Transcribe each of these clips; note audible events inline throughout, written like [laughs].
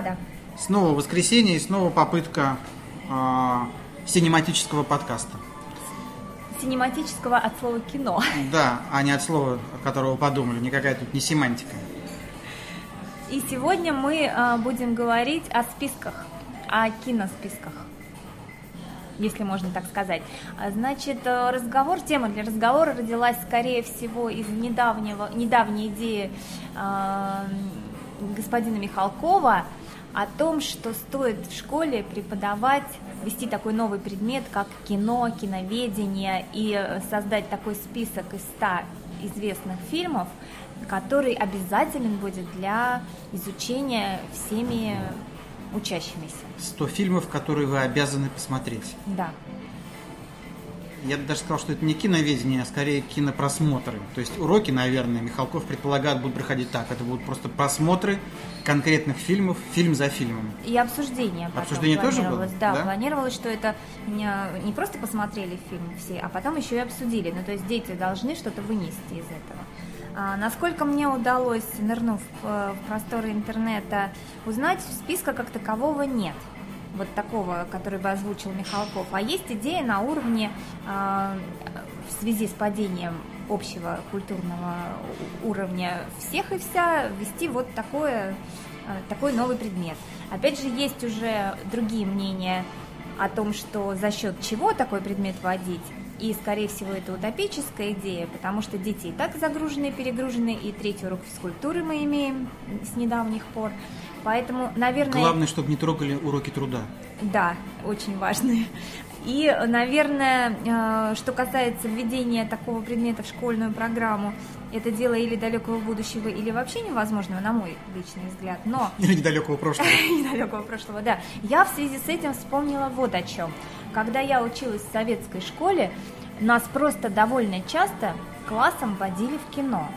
Господа. Снова воскресенье и снова попытка э, синематического подкаста. Синематического от слова кино. Да, а не от слова, которого подумали. Никакая тут не семантика. И сегодня мы э, будем говорить о списках, о киносписках если можно так сказать. А, значит, э, разговор, тема для разговора родилась, скорее всего, из недавнего, недавней идеи э, господина Михалкова о том, что стоит в школе преподавать, вести такой новый предмет, как кино, киноведение, и создать такой список из 100 известных фильмов, который обязателен будет для изучения всеми учащимися. 100 фильмов, которые вы обязаны посмотреть. Да. Я бы даже сказал, что это не киноведение, а скорее кинопросмотры. То есть уроки, наверное, Михалков предполагает, будут проходить так. Это будут просто просмотры конкретных фильмов, фильм за фильмом. И обсуждение. Обсуждение тоже было? Да, да, планировалось, что это не, не просто посмотрели фильм все, а потом еще и обсудили. Ну, то есть дети должны что-то вынести из этого. А, насколько мне удалось, нырнув в просторы интернета, узнать, списка как такового нет. Вот такого, который бы озвучил Михалков. А есть идея на уровне а, в связи с падением общего культурного уровня всех и вся ввести вот такое, а, такой новый предмет. Опять же, есть уже другие мнения о том, что за счет чего такой предмет вводить. И, скорее всего, это утопическая идея, потому что дети и так загружены, перегружены, и третий урок физкультуры мы имеем с недавних пор. Поэтому, наверное... Главное, чтобы не трогали уроки труда. Да, очень важные. И, наверное, э, что касается введения такого предмета в школьную программу, это дело или далекого будущего, или вообще невозможного, на мой личный взгляд. Но... Или недалекого прошлого. [laughs] недалекого прошлого, да. Я в связи с этим вспомнила вот о чем. Когда я училась в советской школе, нас просто довольно часто классом водили в кино.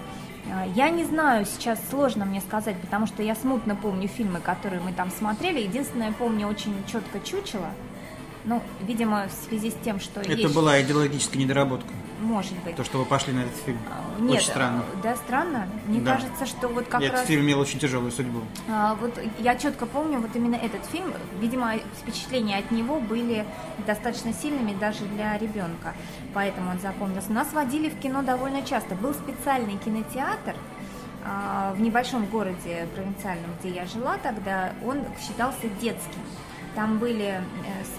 А, я не знаю, сейчас сложно мне сказать, потому что я смутно помню фильмы, которые мы там смотрели. Единственное, помню очень четко «Чучело», ну, видимо, в связи с тем, что Это есть... была идеологическая недоработка. Может быть. То, что вы пошли на этот фильм. А, нет, очень странно. Да, странно. Мне да. кажется, что вот как этот раз... фильм имел очень тяжелую судьбу. А, вот я четко помню вот именно этот фильм. Видимо, впечатления от него были достаточно сильными даже для ребенка. Поэтому он запомнился. Нас водили в кино довольно часто. Был специальный кинотеатр, а, в небольшом городе провинциальном, где я жила тогда, он считался детским. Там были э,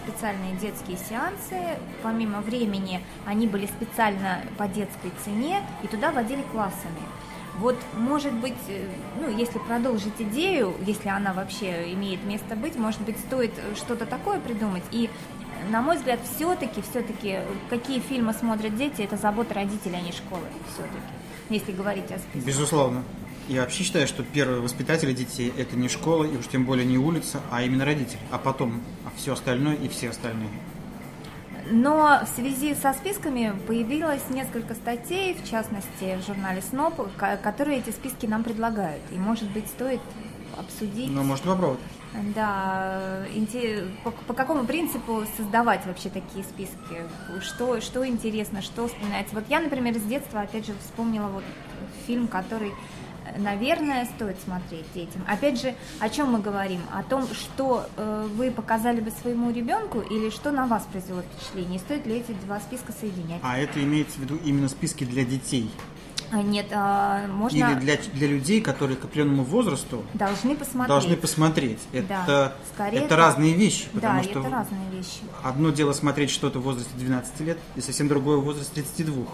специальные детские сеансы, помимо времени они были специально по детской цене, и туда водили классами. Вот, может быть, э, ну, если продолжить идею, если она вообще имеет место быть, может быть, стоит что-то такое придумать. И, на мой взгляд, все-таки, все-таки, какие фильмы смотрят дети, это забота родителей, а не школы, все-таки, если говорить о списке. Безусловно. Я вообще считаю, что первые воспитатели детей – это не школа, и уж тем более не улица, а именно родители, а потом а все остальное и все остальные. Но в связи со списками появилось несколько статей, в частности в журнале СНОП, которые эти списки нам предлагают. И, может быть, стоит обсудить. Ну, может, попробовать. Да, по, по какому принципу создавать вообще такие списки? Что, что интересно, что вспоминается? Вот я, например, с детства, опять же, вспомнила вот фильм, который наверное, стоит смотреть детям. Опять же, о чем мы говорим? О том, что э, вы показали бы своему ребенку или что на вас произвело впечатление? Стоит ли эти два списка соединять? А это имеется в виду именно списки для детей? А, нет, а, можно... Или для, для людей, которые к определенному возрасту должны посмотреть. Должны посмотреть. Это, да, это, это разные вещи. Потому да, что это разные вещи. Одно дело смотреть что-то в возрасте 12 лет, и совсем другое в возрасте 32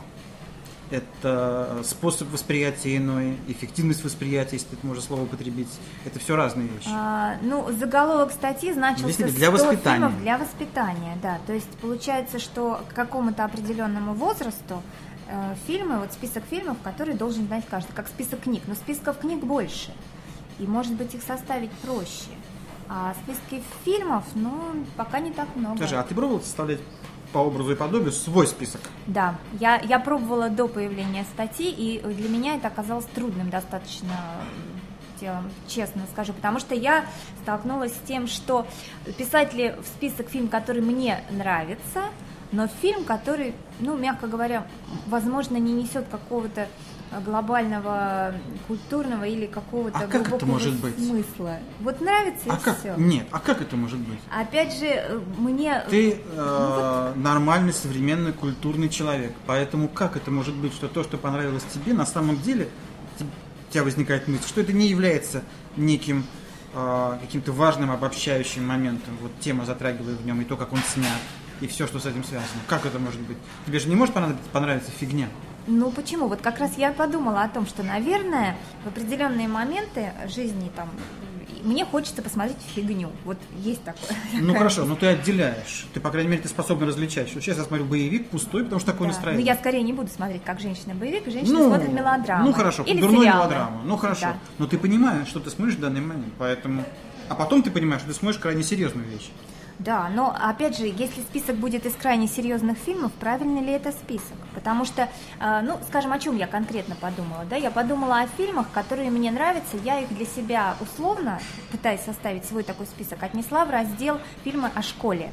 это способ восприятия иной, эффективность восприятия, если это можно слово употребить. Это все разные вещи. А, ну, заголовок статьи значился для воспитания. фильмов для воспитания, да. То есть получается, что к какому-то определенному возрасту э, фильмы, вот список фильмов, которые должен знать каждый, как список книг. Но списков книг больше, и, может быть, их составить проще. А списки фильмов, ну, пока не так много. Скажи, а ты пробовал составлять по образу и подобию свой список. Да, я, я пробовала до появления статьи, и для меня это оказалось трудным достаточно делом, честно скажу, потому что я столкнулась с тем, что писать ли в список фильм, который мне нравится, но фильм, который, ну, мягко говоря, возможно, не несет какого-то глобального культурного или какого-то а как это может быть? смысла. Вот нравится а и как? все. Нет, а как это может быть? Опять же, э, мне... Ты э, ну, вот... нормальный, современный, культурный человек. Поэтому как это может быть, что то, что понравилось тебе, на самом деле у тебя возникает мысль, что это не является неким э, каким-то важным обобщающим моментом. Вот тема затрагивает в нем и то, как он снят, и все, что с этим связано. Как это может быть? Тебе же не может понравиться, понравиться фигня. Ну почему? Вот как раз я подумала о том, что, наверное, в определенные моменты жизни там мне хочется посмотреть фигню. Вот есть такое. Ну хорошо, но ты отделяешь. Ты, по крайней мере, ты способна различать. Что сейчас я смотрю боевик пустой, потому что такое да. настроение. Но я скорее не буду смотреть, как женщина боевик, женщина ну, смотрит мелодраму. Ну хорошо, Или дурную сериалы. мелодраму. Ну хорошо. Да. Но ты понимаешь, что ты смотришь в данный момент. Поэтому. А потом ты понимаешь, что ты смотришь крайне серьезную вещь. Да, но опять же, если список будет из крайне серьезных фильмов, правильный ли это список? Потому что, э, ну, скажем, о чем я конкретно подумала, да? Я подумала о фильмах, которые мне нравятся, я их для себя условно, пытаясь составить свой такой список, отнесла в раздел фильмы о школе.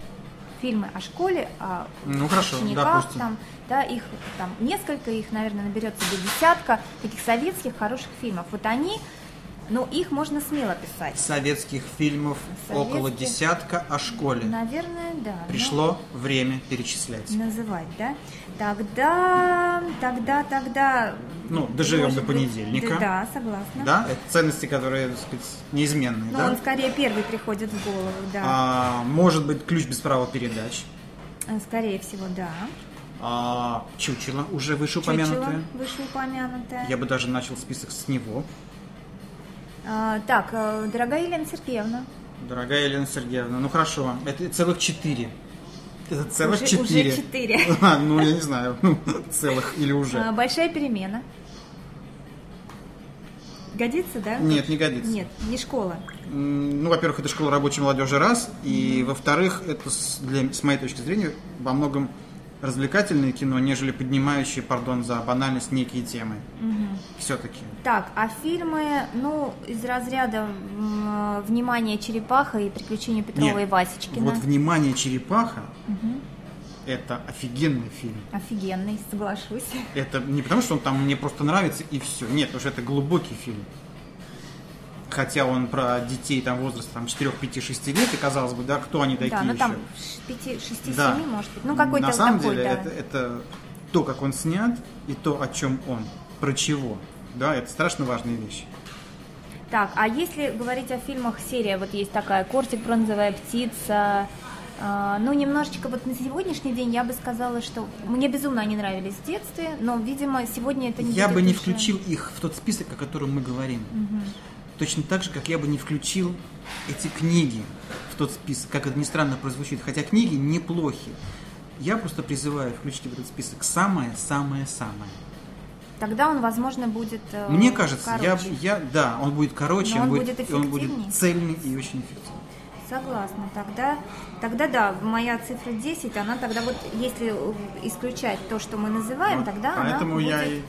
Фильмы о школе, о ну, хорошо, учениках, допустим. там, да, их там несколько, их, наверное, наберется до десятка таких советских хороших фильмов. Вот они ну, их можно смело писать. Советских фильмов Советских... около десятка о школе. Наверное, да. Пришло но... время перечислять. Называть, да? Тогда, тогда, тогда... Ну, доживем до понедельника. Быть, да, согласна. Да, это ценности, которые, так сказать, неизменные, Но да? он скорее первый приходит в голову, да. А, может быть, ключ без права передач. А, скорее всего, да. А, чучело уже вышеупомянутое. Чучело вышеупомянутое. Я бы даже начал список с него. А, так, э, дорогая Елена Сергеевна. Дорогая Елена Сергеевна, ну хорошо, это целых четыре. Это целых уже, четыре. Уже четыре. [laughs] А, ну я не знаю, ну, целых или уже. А, большая перемена. Годится, да? Нет, не годится. Нет, не школа. Ну, во-первых, это школа рабочей молодежи раз, и mm-hmm. во-вторых, это для, с моей точки зрения во многом развлекательное кино, нежели поднимающие, пардон за банальность, некие темы. Угу. Все-таки. Так, а фильмы, ну, из разряда «Внимание, черепаха» и «Приключения Петрова Нет, и Васечкина». вот «Внимание, черепаха» угу. это офигенный фильм. Офигенный, соглашусь. Это не потому, что он там мне просто нравится и все. Нет, потому что это глубокий фильм хотя он про детей там возраста там, 4, 5, 6 лет, и казалось бы, да, кто они такие Да, ну еще? там 5, 6, 7, да. может быть. Ну, какой-то На самом такой, деле, да. это, это то, как он снят, и то, о чем он, про чего. Да, это страшно важные вещи. Так, а если говорить о фильмах, серия вот есть такая «Кортик, бронзовая птица», Uh, ну, немножечко вот на сегодняшний день я бы сказала, что мне безумно они нравились в детстве, но, видимо, сегодня это не Я бы не включил их в тот список, о котором мы говорим. Uh-huh. Точно так же, как я бы не включил эти книги в тот список, как это ни странно прозвучит, хотя книги неплохи. Я просто призываю включить в этот список самое-самое-самое. Тогда он, возможно, будет э, Мне кажется, я, я, да, он будет короче, он, он, будет, он будет цельный и очень эффективный. Согласна. Тогда, тогда да, моя цифра 10, она тогда вот, если исключать то, что мы называем, вот, тогда поэтому она я будет... и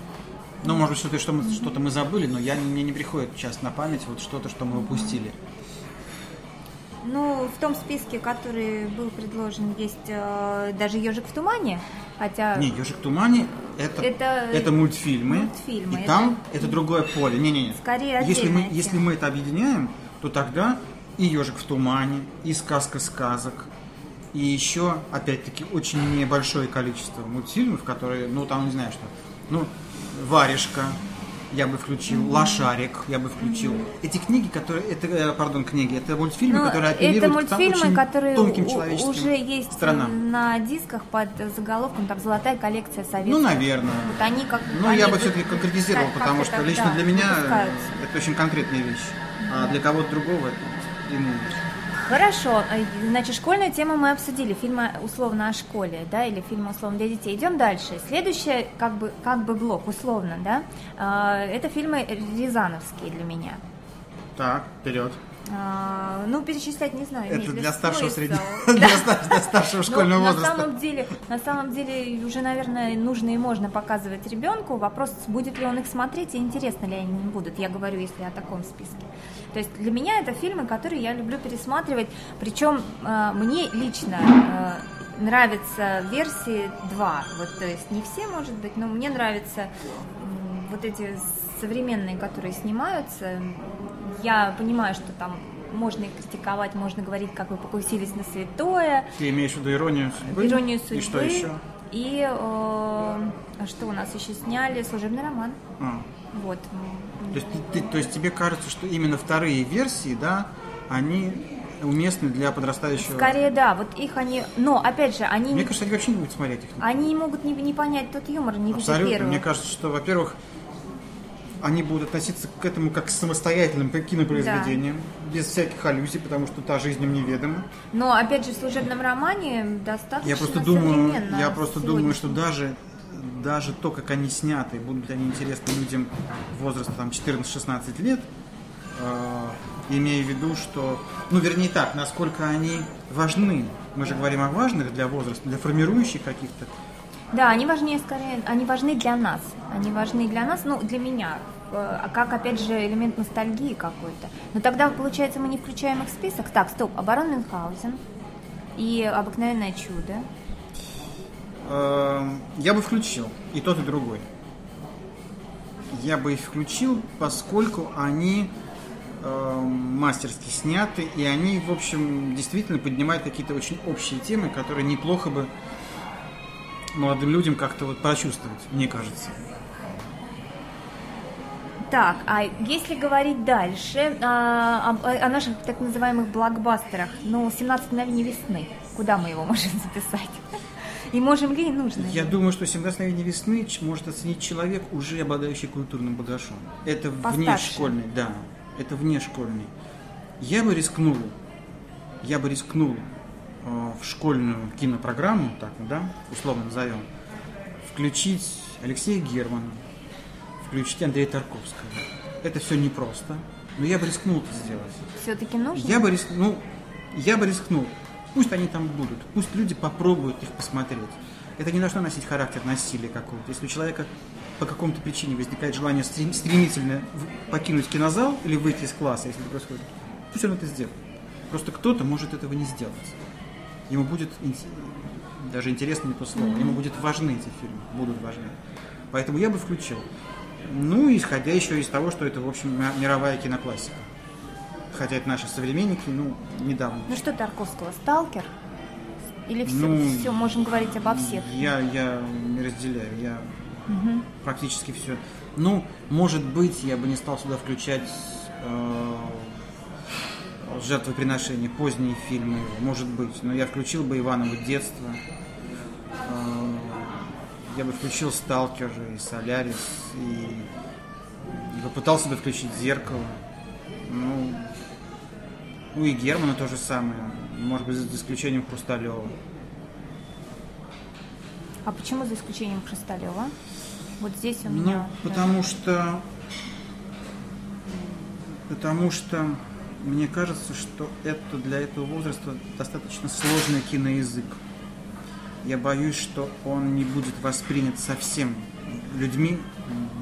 ну, может быть, что-то, что мы, что-то мы забыли, но я, мне не приходит сейчас на память вот что-то, что мы упустили. Ну, в том списке, который был предложен, есть э, даже ежик в тумане, хотя. Не, ежик в тумане это, это, это мультфильмы. Мультфильмы. И это... там это другое поле. Не-не-не. Скорее если мы, тема. если мы это объединяем, то тогда и ежик в тумане, и сказка сказок, и еще, опять-таки, очень небольшое количество мультфильмов, которые, ну, там, не знаю что. Ну, Варежка, я бы включил. Лошарик, я бы включил. Эти книги, которые, это, э, пардон, книги, это мультфильмы, Но ну, которые апеллируют это мультфильмы, к очень которые тонким человеческим уже есть странам. на дисках под заголовком там «Золотая коллекция советских». Ну, наверное. Вот они как Ну, я бы все-таки конкретизировал, как, потому как что это, лично да, для меня выпускаются. это очень конкретная вещь. А для кого-то другого это иная вещь. Хорошо, э, значит, школьную тему мы обсудили, фильмы условно о школе, да, или фильмы условно для детей. Идем дальше. Следующий, как бы, как бы блок, условно, да, э, это фильмы рязановские для меня. Так, вперед. А, ну, перечислять не знаю. Это [laughs] [laughs] для старшего среднего, для старшего школьного возраста. На самом деле, на самом деле уже, наверное, нужно и можно показывать ребенку. Вопрос, будет ли он их смотреть и интересно ли они будут. Я говорю, если о таком списке. То есть для меня это фильмы, которые я люблю пересматривать. Причем э, мне лично э, нравятся версии 2. Вот, то есть не все, может быть, но мне нравится вот эти современные, которые снимаются, я понимаю, что там можно их критиковать, можно говорить, как вы покусились на святое. Ты имеешь в виду иронию судьбы? Иронию судьбы. И что еще? И э, что у нас еще сняли? Служебный роман. А. Вот. То есть, ты, то есть тебе кажется, что именно вторые версии, да, они уместны для подрастающего? Скорее, да. Вот их они... Но, опять же, они... Мне кажется, они вообще не будут смотреть их. Они могут не, не понять тот юмор, не Абсолютно. первого. Мне кажется, что, во-первых, они будут относиться к этому как к самостоятельным кинопроизведениям, без всяких аллюзий, потому что та жизнь им неведома. Но, опять же, в служебном романе достаточно Я просто думаю, я просто думаю, что даже даже то, как они сняты, будут ли они интересны людям возраста там 14-16 лет, э, имея в виду, что, ну, вернее так, насколько они важны. Мы же говорим о важных для возраста, для формирующих каких-то. Да, они важнее, скорее, они важны для нас. Они важны для нас, ну, для меня, э, а как, опять же, элемент ностальгии какой-то. Но тогда, получается, мы не включаем их в список. Так, стоп, Оборон Мюнхгаузен и Обыкновенное чудо. Э, Я бы включил и тот, и другой. Я бы их включил, поскольку они э, мастерски сняты, и они, в общем, действительно поднимают какие-то очень общие темы, которые неплохо бы молодым людям как-то вот прочувствовать, мне кажется. Так, а если говорить дальше а, об- о, наших так называемых блокбастерах, ну, 17 мгновений весны, куда мы его можем [laughs] записать? И можем ли и нужно? ли? Я думаю, что 17 мгновений весны может оценить человек, уже обладающий культурным багажом. Это Постарше. внешкольный, да, это внешкольный. Я бы рискнул, я бы рискнул в школьную кинопрограмму, так, да, условно назовем, включить Алексея Германа, включить Андрея Тарковского. Это все непросто, но я бы рискнул это сделать. Все-таки нужно? Я бы рискнул, ну, я бы рискнул. Пусть они там будут, пусть люди попробуют их посмотреть. Это не должно носить характер насилия какого-то. Если у человека по какому-то причине возникает желание стрем- стремительно покинуть кинозал или выйти из класса, если это происходит, пусть он это сделает. Просто кто-то может этого не сделать. Ему будет даже интересно не то слово, ему будет важны эти фильмы, будут важны. Поэтому я бы включил. Ну, исходя еще из того, что это, в общем, ми- мировая киноклассика. Хотя это наши современники, ну, недавно. Ну что Тарковского, сталкер? Или все, Ну, все, можем говорить обо всех? Я, я не разделяю, я практически все. Ну, может быть, я бы не стал сюда включать э, жертвоприношения, поздние фильмы, может быть. Но я включил бы Иваново детство. Э, я бы включил Сталкер и Солярис и, попытался бы включить зеркало. Ну, ну и Германа то же самое. Может быть, за исключением Хрусталева. А почему за исключением Хрусталева? Вот здесь у Ну, меня... потому что... Потому что мне кажется, что это для этого возраста достаточно сложный киноязык. Я боюсь, что он не будет воспринят совсем людьми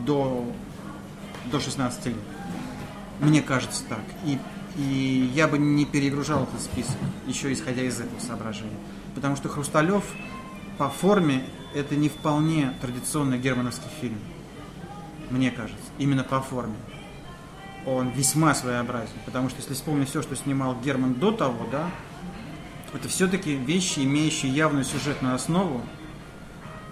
до, до 16 лет. Мне кажется так. И, и я бы не перегружал этот список, еще исходя из этого соображения. Потому что Хрусталев по форме это не вполне традиционный германовский фильм. Мне кажется. Именно по форме. Он весьма своеобразен. Потому что если вспомнить все, что снимал Герман до того, да, это все-таки вещи, имеющие явную сюжетную основу.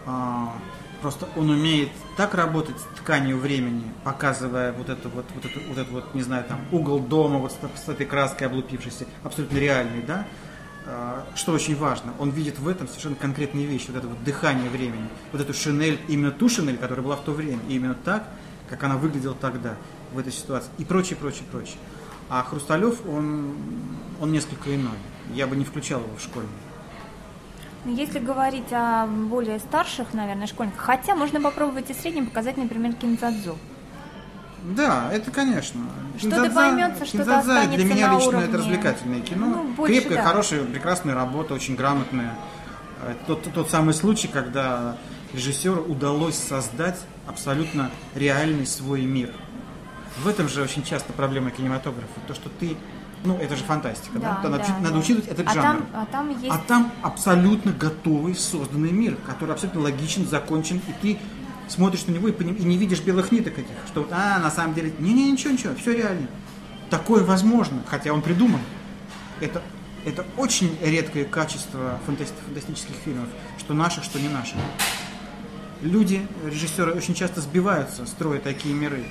А, просто он умеет так работать с тканью времени, показывая вот это вот, вот это, вот это вот, не знаю, там, угол дома вот с, с этой краской облупившейся, абсолютно реальный, да, А, что очень важно, он видит в этом совершенно конкретные вещи, вот это вот дыхание времени, вот эту шинель, именно ту шинель, которая была в то время, и именно так, как она выглядела тогда, в этой ситуации, и прочее, прочее, прочее. А Хрусталев, он, он несколько иной. Я бы не включал его в школьный. Ну, Если говорить о более старших, наверное, школьниках, хотя можно попробовать и средним показать, например, Кинзадзу. Да, это конечно. Что-то поймется, что-то Кинзадза останется для меня на лично уровне. это развлекательное кино. Ну, больше, Крепкая, да. хорошая, прекрасная работа, очень грамотная. Это Тот, тот самый случай, когда режиссеру удалось создать абсолютно реальный свой мир. В этом же очень часто проблема кинематографа. То, что ты... Ну, это же фантастика, да? Да, надо, да, надо да. учитывать этот А жанр. там- а там есть- А там абсолютно готовый, созданный мир, который абсолютно логичен, закончен, и ты смотришь на него и, поним- и не видишь белых ниток этих, что вот, а, на самом деле, не-не, ничего, ничего, все реально. Такое возможно, хотя он придуман. Это, это очень редкое качество фантаст- фантастических фильмов, что наших, что не наших. Люди, режиссеры, очень часто сбиваются, строя такие миры.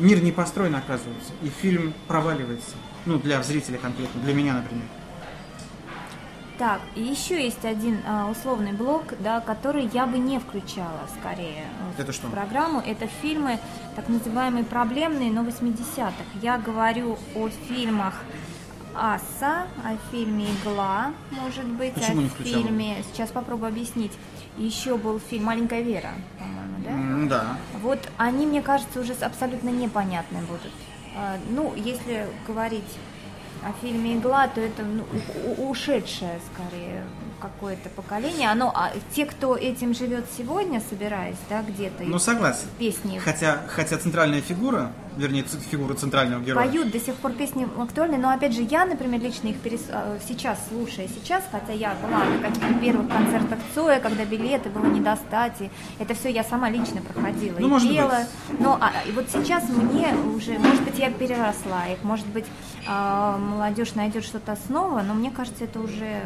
Мир не построен, оказывается, и фильм проваливается. Ну, для зрителя конкретно, для меня, например. Так, и еще есть один а, условный блок, да, который я бы не включала скорее в Это что? программу. Это фильмы, так называемые проблемные, но 80-х. Я говорю о фильмах Аса, о фильме Игла, может быть, Почему о фильме. Сейчас попробую объяснить. Еще был фильм Маленькая Вера, по-моему, да? Да. Вот они, мне кажется, уже абсолютно непонятны будут. А, Ну, если говорить о фильме «Игла», то это ну, ушедшее, скорее, какое-то поколение. Оно, а те, кто этим живет сегодня, собираясь, да, где-то, Ну, согласен. песни Хотя, хотя центральная фигура, вернее, фигура центрального героя. поют, до сих пор песни актуальны, но опять же, я, например, лично их перес- а, сейчас слушая сейчас, хотя я была на каких-то первых концертах Цоя, когда билеты было не достать, и это все я сама лично проходила Ну, и может пела. быть. Но а, и вот сейчас мне уже, может быть, я переросла их, может быть, а, молодежь найдет что-то снова, но мне кажется, это уже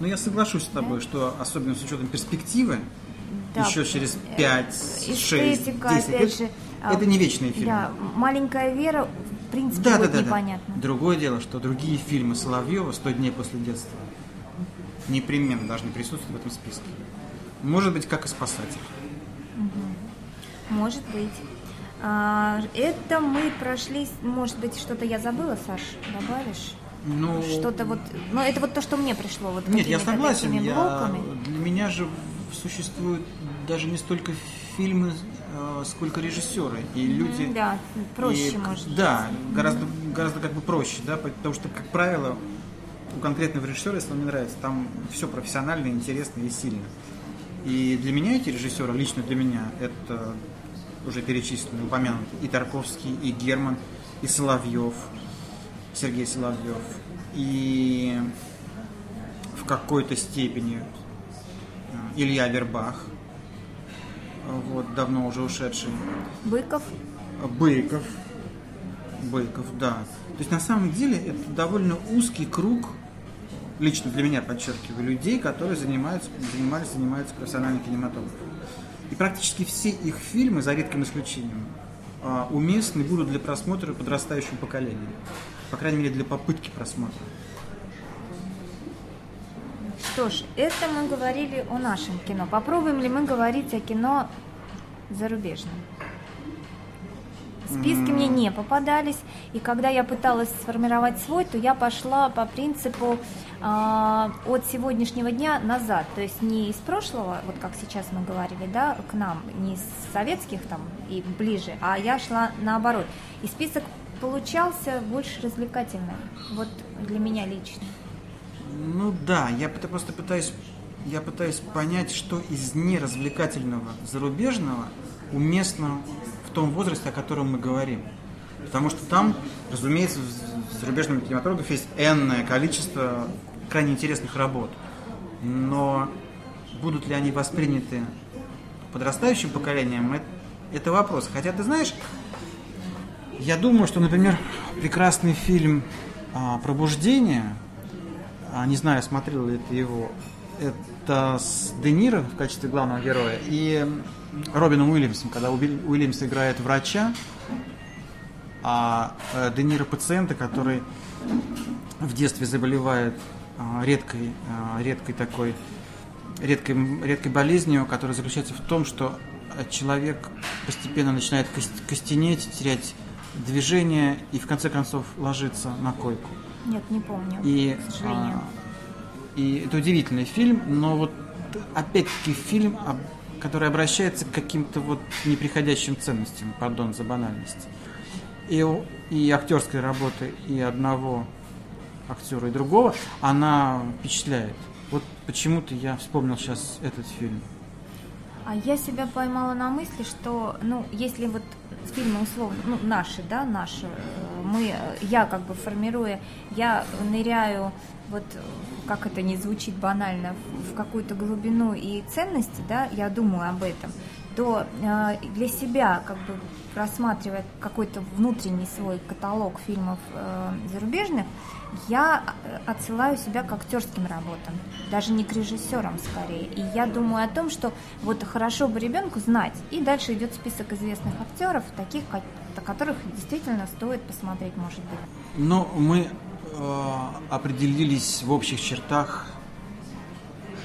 Но я соглашусь с тобой, что особенно с учетом перспективы, Да. еще через Э, 5, 6, эстетика, 10 опять лет, же. а, это не вечные фильмы. Да, маленькая Вера, в принципе, Да, да, будет да, да. непонятно. Другое дело, что другие фильмы Соловьева «100 дней после детства» непременно должны присутствовать в этом списке. Может быть, как и «Спасатель». Может быть. А, это мы прошли, может быть, что-то я забыла, Саш, добавишь? Ну, Что-то вот, ну это вот то, что мне пришло, вот Нет, я согласен. Я... блоками. Для меня же существуют даже не столько фильмы, э, сколько режиссеры. И люди... Да, проще, И, может. Да, гораздо, гораздо как бы проще, да, потому что, как правило, у конкретного режиссера, если он мне нравится, там все профессионально, интересно и сильно. И для меня эти режиссеры, лично для меня, это уже перечисленные, упомянутые, и Тарковский, и Герман, и Соловьев, Сергей Соловьев, и в какой-то степени э, Илья Вербах, вот, давно уже ушедший. Быков, Быков. Быков, да. То есть на самом деле это довольно узкий круг, лично для меня подчеркиваю, людей, которые занимаются, занимались, занимаются профессиональным кинематографом. И практически все их фильмы, за редким исключением, а, уместны будут для просмотра подрастающему поколению. По крайней мере, для попытки просмотра. Что ж, это мы говорили о нашем кино. Попробуем ли мы говорить о кино зарубежном? Списки мне не попадались, и когда я пыталась сформировать свой, то я пошла по принципу а, от сегодняшнего дня назад, то есть не из прошлого, вот как сейчас мы говорили, да, к нам, не из советских там и ближе, а я шла наоборот. И список получался больше развлекательным, вот для меня лично. Ну да, я просто пытаюсь, я пытаюсь понять, что из неразвлекательного зарубежного уместно в том возрасте, о котором мы говорим. Потому что там, разумеется, в зарубежном кинематографе есть энное количество крайне интересных работ. Но будут ли они восприняты подрастающим поколением, это, это вопрос. Хотя, ты знаешь, я думаю, что, например, прекрасный фильм а, «Пробуждение», а, не знаю, смотрел ли ты его, это с Де Ниро в качестве главного героя и Робином Уильямсом, когда Уиль- Уильямс играет врача, а э, Де Ниро пациента, который в детстве заболевает а, редкой, редкой такой, редкой, редкой болезнью, которая заключается в том, что э, человек постепенно начинает кос- костенеть, терять движение и в конце концов ложится на койку. Нет, не помню, И, к сожалению. а, и это удивительный фильм, но вот опять-таки фильм, об- который обращается к каким-то вот неприходящим ценностям, пардон за банальность. И, и актерская работа и одного актера, и другого, она впечатляет. Вот почему-то я вспомнил сейчас этот фильм. А я себя поймала на мысли, что, ну, если вот фильмы условно, ну, наши, да, наши, э, мы, э, я как бы формируя, я ныряю, вот, как это не звучит банально, в какую-то глубину и ценности, да, я думаю об этом, то э, для себя, как бы рассматривая какой-то внутренний свой каталог фильмов э, зарубежных, я э, отсылаю себя к актерским работам, даже не к режиссерам скорее. И я думаю о том, что вот хорошо бы ребенку знать. И дальше идет список известных актеров, таких, которых действительно стоит посмотреть, может быть. Но мы э, определились в общих чертах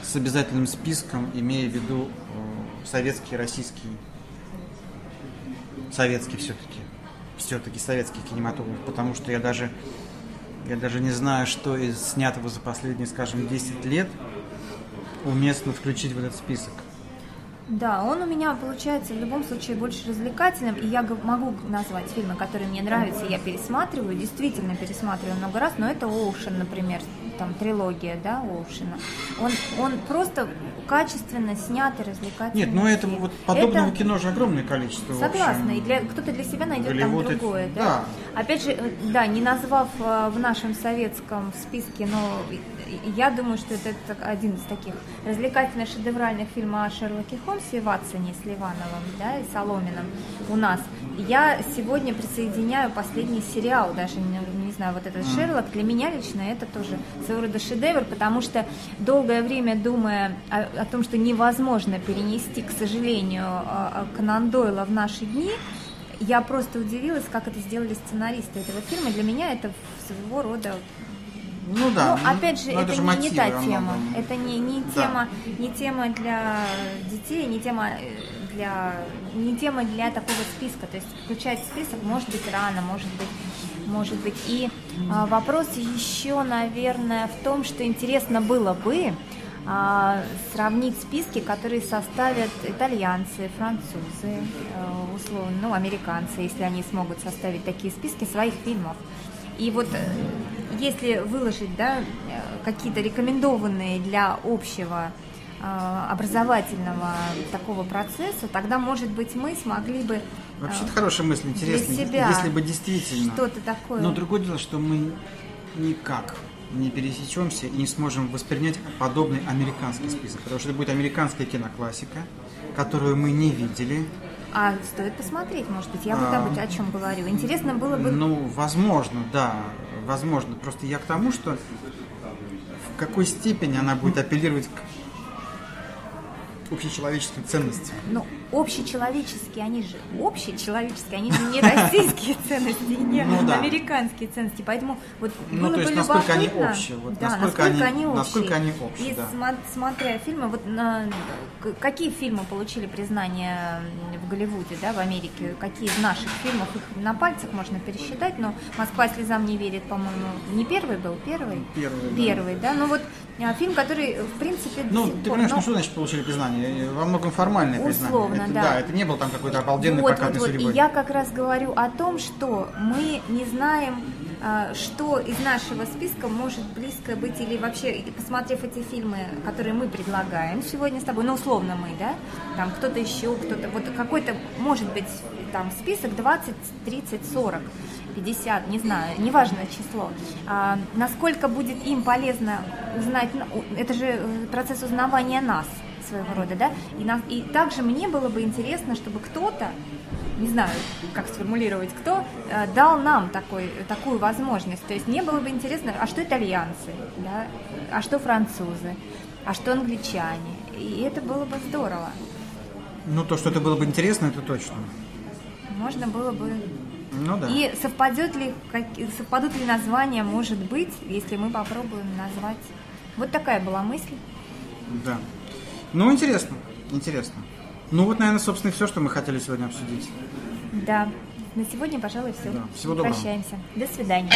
с обязательным списком, имея в виду советский, российский, советский все-таки, все-таки советский кинематограф, потому что я даже я даже не знаю, что из снятого за последние, скажем, 10 лет уместно включить в этот список. Да, он у меня получается в любом случае больше развлекательным, и я могу назвать фильмы, которые мне нравятся, я пересматриваю, действительно пересматриваю много раз, но это Оушен, например, там трилогия, да, Оушена. Он, он просто качественно снят и развлекательный. Нет, ну это вот подобного это... кино же огромное количество. Согласна, и для кто-то для себя найдет Голливуд там другое, это... да. да. Опять же, э, да, не назвав э, в нашем советском списке, но я думаю, что это, один из таких развлекательных шедевральных фильмов о Шерлоке Холмсе и Ватсоне с Ливановым, да, и Соломином у нас. Я сегодня присоединяю последний сериал, даже не, не знаю, вот этот Шерлок. Для меня лично это тоже своего рода шедевр, потому что долгое время думая о, о том, что невозможно перенести, к сожалению, а, а, Конан Дойла в наши дни, я просто удивилась, как это сделали сценаристы этого фильма. Для меня это своего рода ну да. Но опять же, это, это не, не та тема. Это не, не да. тема, не тема для детей, не тема э, для не тема для такого списка. То есть включать список может быть рано, может быть, может быть. И а, вопрос еще, наверное, в том, что интересно было бы а, сравнить списки, которые составят итальянцы, французы, э, условно, ну, американцы, если они смогут составить такие списки своих фильмов. И вот э, если выложить да, э, какие-то рекомендованные для общего э, образовательного такого процесса, тогда, может быть, мы смогли бы... Вообще, это хорошая мысль, интересно. себя если бы действительно... Что-то такое. Но другое дело, что мы никак не пересечемся и не сможем воспринять подобный американский список, потому что это будет американская киноклассика, которую мы не видели, а стоит посмотреть, может быть, я вот а, о чем говорю. Интересно было бы... Ну, возможно, да, возможно. Просто я к тому, что в какой степени она будет апеллировать к общечеловеческим ценностям. Ну, общечеловеческие, они же общечеловеческие, они же не российские [laughs] ценности, не ну, да. американские ценности. Поэтому вот ну, было то есть, бы насколько они общие. Вот, да, насколько, насколько они, они общие. Насколько они общие, И да. смотря фильмы, вот на, какие фильмы получили признание в Голливуде, да, в Америке, какие из наших фильмов, их на пальцах можно пересчитать, но «Москва слезам не верит», по-моему, не первый был, первый? Первый, Первый, да. да. Ну вот а, фильм, который, в принципе... Ну, ты понимаешь, но... ну что значит получили признание? Во многом формальное признание. Это, да. Да, это не был там какой-то обалденный вот, прокатной вот, вот. И я как раз говорю о том, что мы не знаем, а, что из нашего списка может близко быть, или вообще, посмотрев эти фильмы, которые мы предлагаем сегодня с тобой, ну, условно мы, да, там кто-то еще, кто-то, вот какой-то, может быть, там список 20, 30, 40 50, не знаю, неважно число, а, насколько будет им полезно узнать, ну, это же э, процесс узнавания нас своего рода, да, и, нас, и также мне было бы интересно, чтобы кто-то, не знаю, как сформулировать, кто э, дал нам такой, такую возможность, то есть мне было бы интересно, а что итальянцы, да, а что французы, а что англичане, и это было бы здорово. Ну, то, что это было бы интересно, это точно. Можно было бы ну да. И совпадет ли, как, совпадут ли названия, может быть, если мы попробуем назвать. Вот такая была мысль. Да. Ну, интересно, интересно. Ну вот, наверное, собственно, все, что мы хотели сегодня обсудить. Да. На сегодня, пожалуй, все. Да. Всего доброго. Прощаемся. До свидания.